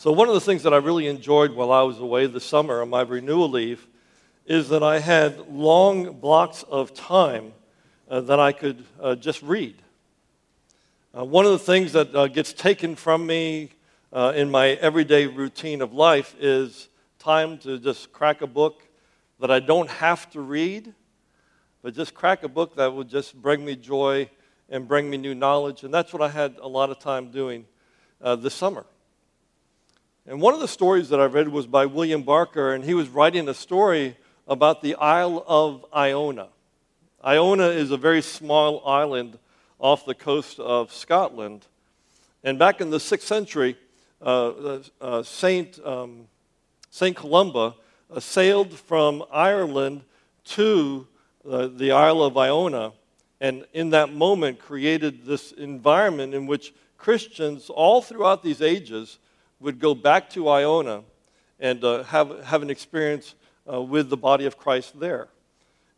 So, one of the things that I really enjoyed while I was away this summer on my renewal leave is that I had long blocks of time uh, that I could uh, just read. Uh, one of the things that uh, gets taken from me uh, in my everyday routine of life is time to just crack a book that I don't have to read, but just crack a book that would just bring me joy and bring me new knowledge. And that's what I had a lot of time doing uh, this summer. And one of the stories that I read was by William Barclay, and he was writing a story about the Isle of Iona. Iona is a very small island off the coast of Scotland. And back in the 6th century, uh, uh, Saint, um, Saint Columba uh, sailed from Ireland to uh, the Isle of Iona, and in that moment created this environment in which Christians all throughout these ages would go back to Iona and uh, have, have an experience uh, with the body of Christ there.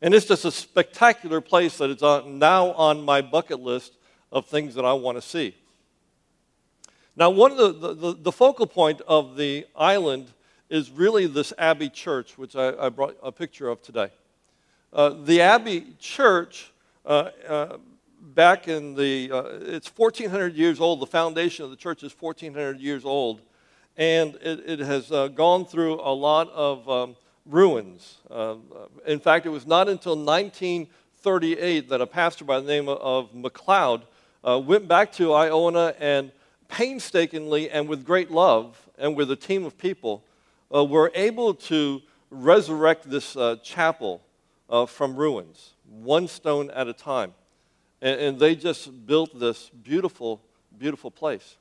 And it's just a spectacular place that is on, now on my bucket list of things that I want to see. Now, one of the, the, the, focal point of the island is really this Abbey Church, which I, I brought a picture of today. Uh, the Abbey Church, uh, uh, back in the, uh, it's 1,400 years old. The foundation of the church is 1,400 years old and it, it has uh, gone through a lot of um, ruins. Uh, in fact, it was not until 1938 that a pastor by the name of MacLeod uh, went back to Iona and painstakingly and with great love and with a team of people uh, were able to resurrect this uh, chapel from ruins, one stone at a time. And, and they just built this beautiful, beautiful place.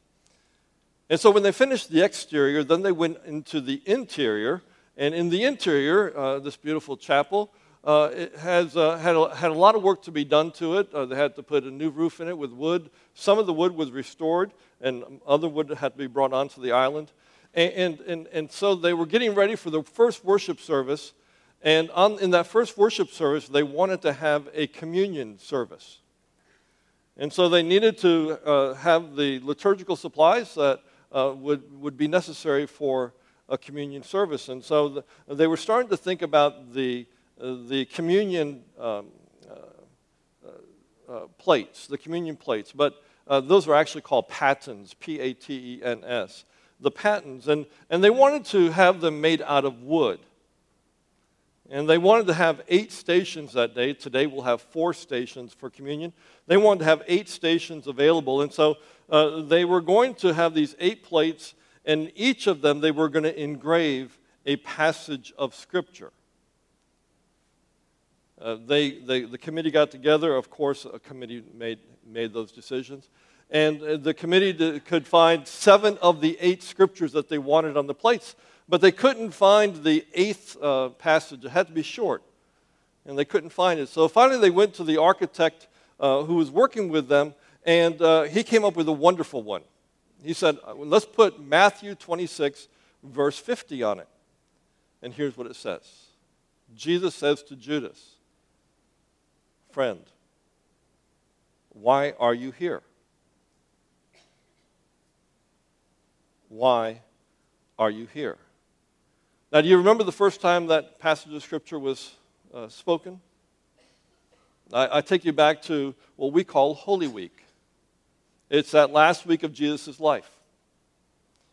And so when they finished the exterior, then they went into the interior. And in the interior, uh, this beautiful chapel, uh, it has uh, had, a, had a lot of work to be done to it. Uh, they had to put a new roof in it with wood. Some of the wood was restored, and other wood had to be brought onto the island. And, and, and, so they were getting ready for the first worship service. And on, in that first worship service, they wanted to have a communion service. And so they needed to uh, have the liturgical supplies that uh, would, would be necessary for a communion service. And so the, they were starting to think about the, uh, the communion um, uh, uh, uh plates, the communion plates. But those are actually called patens, P A T E N S. The patens. And, and they wanted to have them made out of wood. And they wanted to have eight stations that day. Today we'll have four stations for communion. They wanted to have eight stations available. And so uh, they were going to have these eight plates, and each of them they were going to engrave a passage of Scripture. Uh, they, they, the committee got together. Of course, a committee made, made those decisions. And uh, the committee could find seven of the eight scriptures that they wanted on the plates but they couldn't find the eighth uh, passage. It had to be short. And they couldn't find it. So finally, they went to the architect uh, who was working with them, and uh, he came up with a wonderful one. He said, uh, Let's put Matthew 26, verse 50 on it. And here's what it says Jesus says to Judas, Friend, why are you here? Why are you here? Now, do you remember the first time that passage of Scripture was uh, spoken? I, I, take you back to what we call Holy Week. It's that last week of Jesus' life.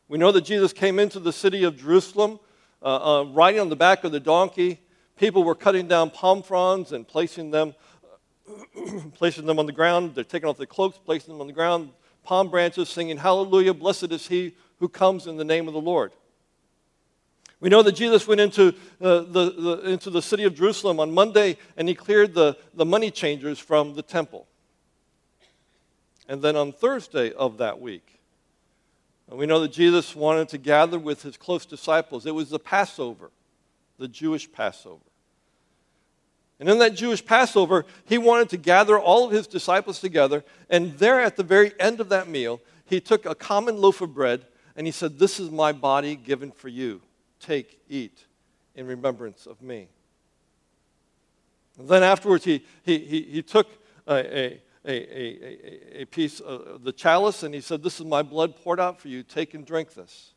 We know that Jesus came into the city of Jerusalem uh, uh, riding on the back of the donkey. People were cutting down palm fronds and placing them, placing them on the ground. They're taking off their cloaks, placing them on the ground, palm branches, singing, Hallelujah, blessed is he who comes in the name of the Lord. We know that Jesus went into, uh, the, the, into the city of Jerusalem on Monday and he cleared the, the money changers from the temple. And then on Thursday of that week, we know that Jesus wanted to gather with his close disciples. It was the Passover, the Jewish Passover. And in that Jewish Passover, he wanted to gather all of his disciples together. And there at the very end of that meal, he took a common loaf of bread and he said, This is my body given for you. Take, eat in remembrance of me. And then afterwards, he, he, he, he took a, a, a, a, piece of the chalice and he said, This is my blood poured out for you. Take and drink this.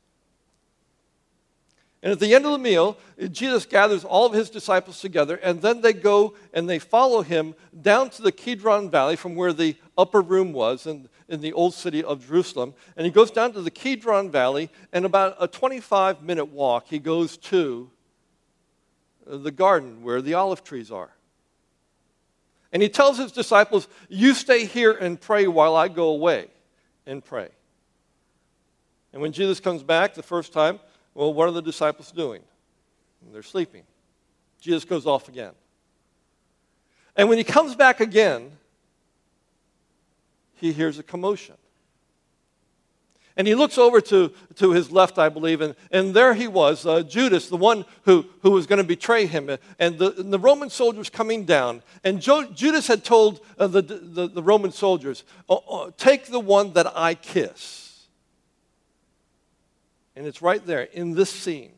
And at the end of the meal, Jesus gathers all of his disciples together, and then they go and they follow him down to the Kidron Valley from where the upper room was in, in the old city of Jerusalem. And he goes down to the Kidron Valley, and about a 25 minute walk, he goes to the garden where the olive trees are. And he tells his disciples, You stay here and pray while I go away and pray. And when Jesus comes back the first time, well, what are the disciples doing? They're sleeping. Jesus goes off again. And when he comes back again, he hears a commotion. And he looks over to, to his left, I believe, and, and there he was, uh, Judas, the one who, who was going to betray him. And the, and the Roman soldiers coming down. And jo- Judas had told uh, the, the, the, Roman soldiers, oh, oh, Take the one that I kiss. And it's right there in this scene.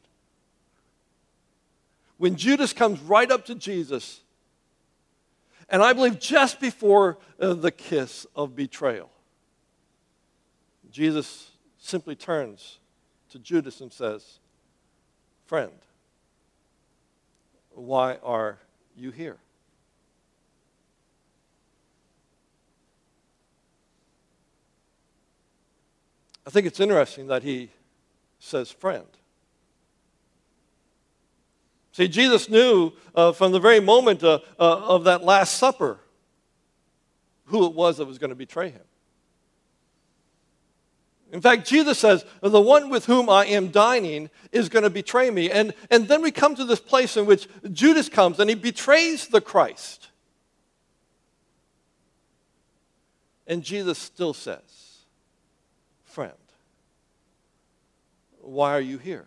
When Judas comes right up to Jesus, and I believe just before uh, the kiss of betrayal, Jesus simply turns to Judas and says, Friend, why are you here? I think it's interesting that he says friend. See, Jesus knew uh, from the very moment uh, uh, of that Last Supper who it was that was going to betray him. In fact, Jesus says, The one with whom I am dining is going to betray me. And, and then we come to this place in which Judas comes and he betrays the Christ. And Jesus still says, Friend why are you here?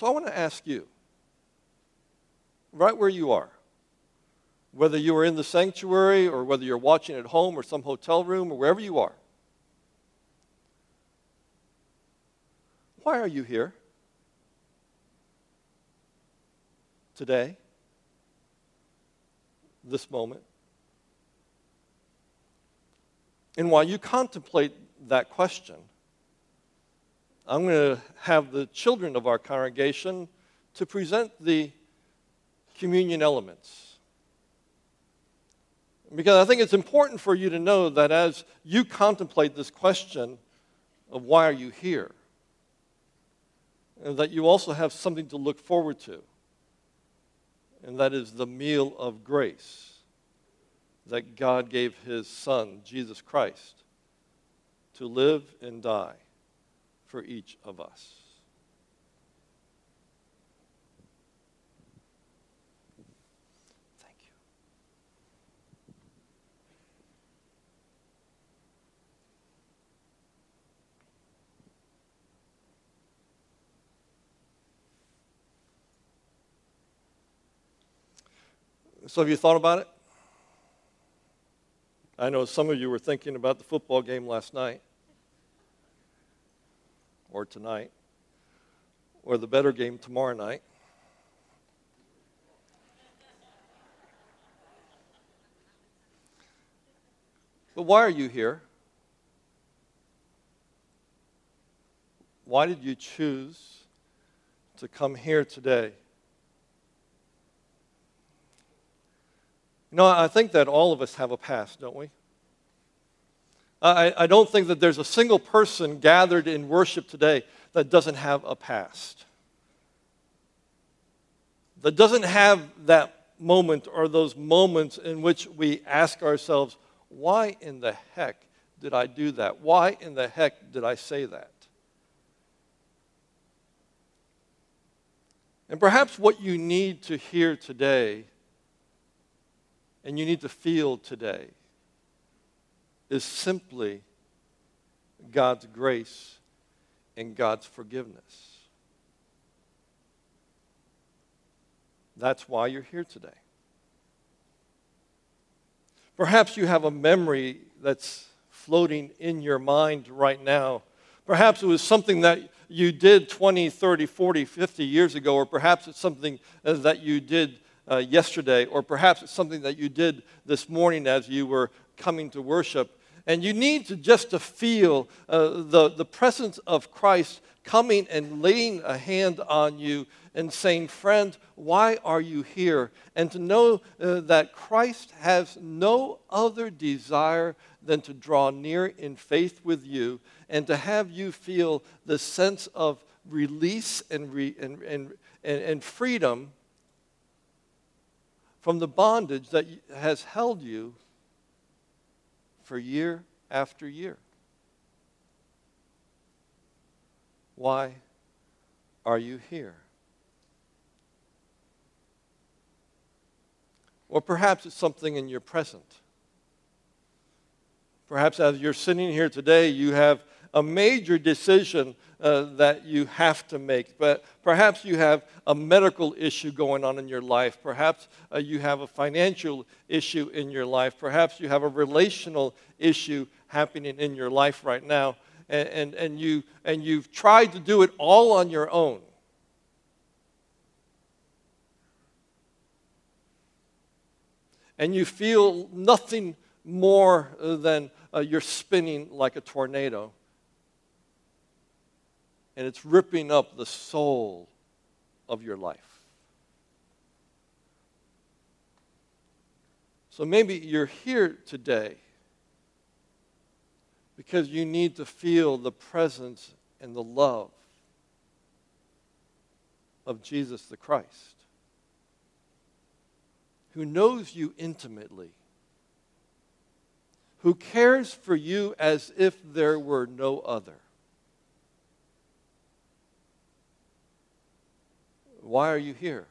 So I want to ask you, right where you are, whether you are in the sanctuary or whether you're watching at home or some hotel room or wherever you are, why are you here today, this moment? And while you contemplate that question, I'm going to have the children of our congregation to present the communion elements. Because I think it's important for you to know that as you contemplate this question of why are you here, that you also have something to look forward to, and that is the meal of grace that God gave his Son, Jesus Christ, to live and die for each of us. Thank you. So, have you thought about it? I know some of you were thinking about the football game last night, or tonight, or the better game tomorrow night. But why are you here? Why did you choose to come here today? You know, I think that all of us have a past, don't we? I, I don't think that there's a single person gathered in worship today that doesn't have a past, that doesn't have that moment or those moments in which we ask ourselves, why in the heck did I do that? Why in the heck did I say that? And perhaps what you need to hear today and you need to feel today is simply God's grace and God's forgiveness. That's why you're here today. Perhaps you have a memory that's floating in your mind right now. Perhaps it was something that you did 20, 30, 40, 50 years ago, or perhaps it's something that you did uh, yesterday, or perhaps it's something that you did this morning as you were coming to worship. And you need to just to feel uh, the, the presence of Christ coming and laying a hand on you and saying, Friend, why are you here? And to know uh, that Christ has no other desire than to draw near in faith with you and to have you feel the sense of release and, re, and, and, and, and freedom from the bondage that has held you for year after year. Why are you here? Or perhaps it's something in your present. Perhaps as you're sitting here today, you have a major decision uh, that you have to make. But perhaps you have a medical issue going on in your life. Perhaps uh, you have a financial issue in your life. Perhaps you have a relational issue happening in your life right now. And, and, and, you, and you've tried to do it all on your own. And you feel nothing more than uh, you're spinning like a tornado and it's ripping up the soul of your life. So maybe you're here today because you need to feel the presence and the love of Jesus the Christ, who knows you intimately, who cares for you as if there were no other. Why are you here?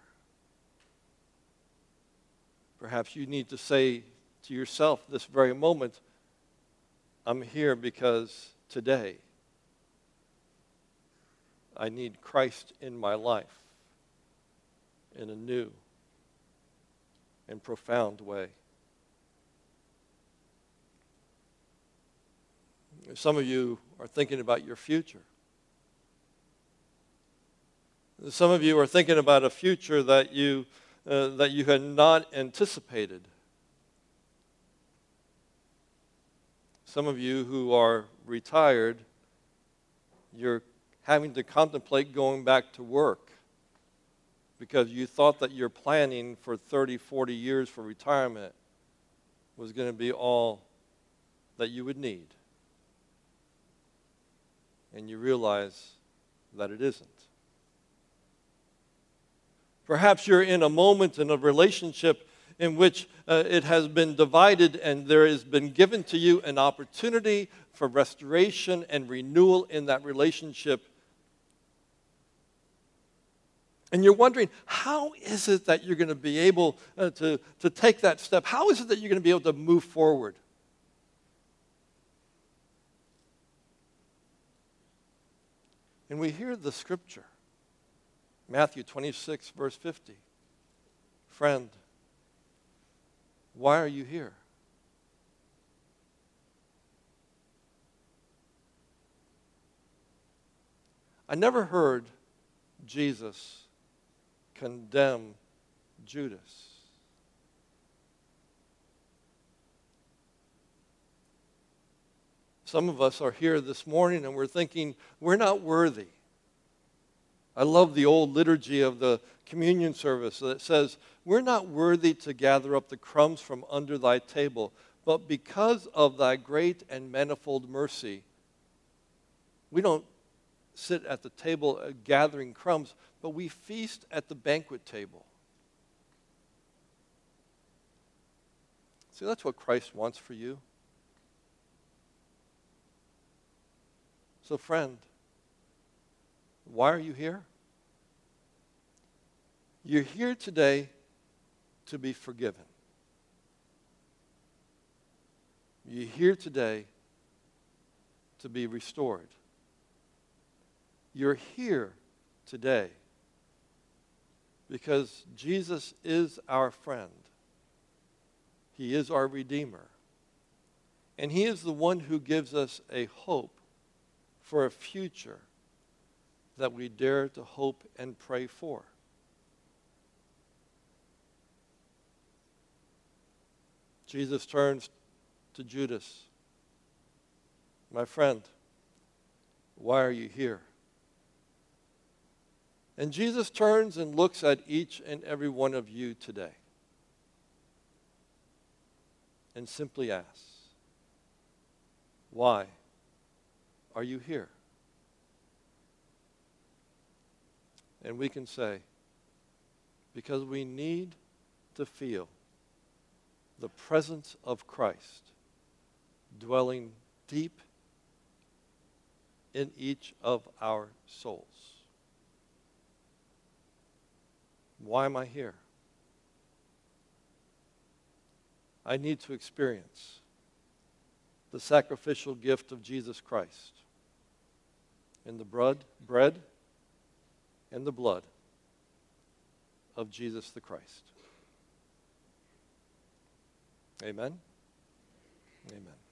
Perhaps you need to say to yourself this very moment, I'm here because today I need Christ in my life in a new and profound way. Some of you are thinking about your future. Some of you are thinking about a future that you, uh, that you had not anticipated. Some of you who are retired, you're having to contemplate going back to work because you thought that your planning for 30, 40 years for retirement was going to be all that you would need. And you realize that it isn't. Perhaps you're in a moment in a relationship in which uh, it has been divided and there has been given to you an opportunity for restoration and renewal in that relationship. And you're wondering, how is it that you're going to be able uh, to, to take that step? How is it that you're going to be able to move forward? And we hear the scripture Matthew 26, verse 50. Friend, why are you here? I never heard Jesus condemn Judas. Some of us are here this morning and we're thinking, we're not worthy. I love the old liturgy of the communion service that says, We're not worthy to gather up the crumbs from under thy table, but because of thy great and manifold mercy, we don't sit at the table uh, gathering crumbs, but we feast at the banquet table. See, that's what Christ wants for you. So, friend, why are you here? You're here today to be forgiven. You're here today to be restored. You're here today because Jesus is our friend. He is our Redeemer. And He is the one who gives us a hope for a future that we dare to hope and pray for. Jesus turns to Judas My friend, why are you here? And Jesus turns and looks at each and every one of you today and simply asks, Why are you here? And we can say, Because we need to feel the presence of Christ dwelling deep in each of our souls. Why am I here? I need to experience the sacrificial gift of Jesus Christ in the bread, bread and the blood of Jesus the Christ. Amen. Amen.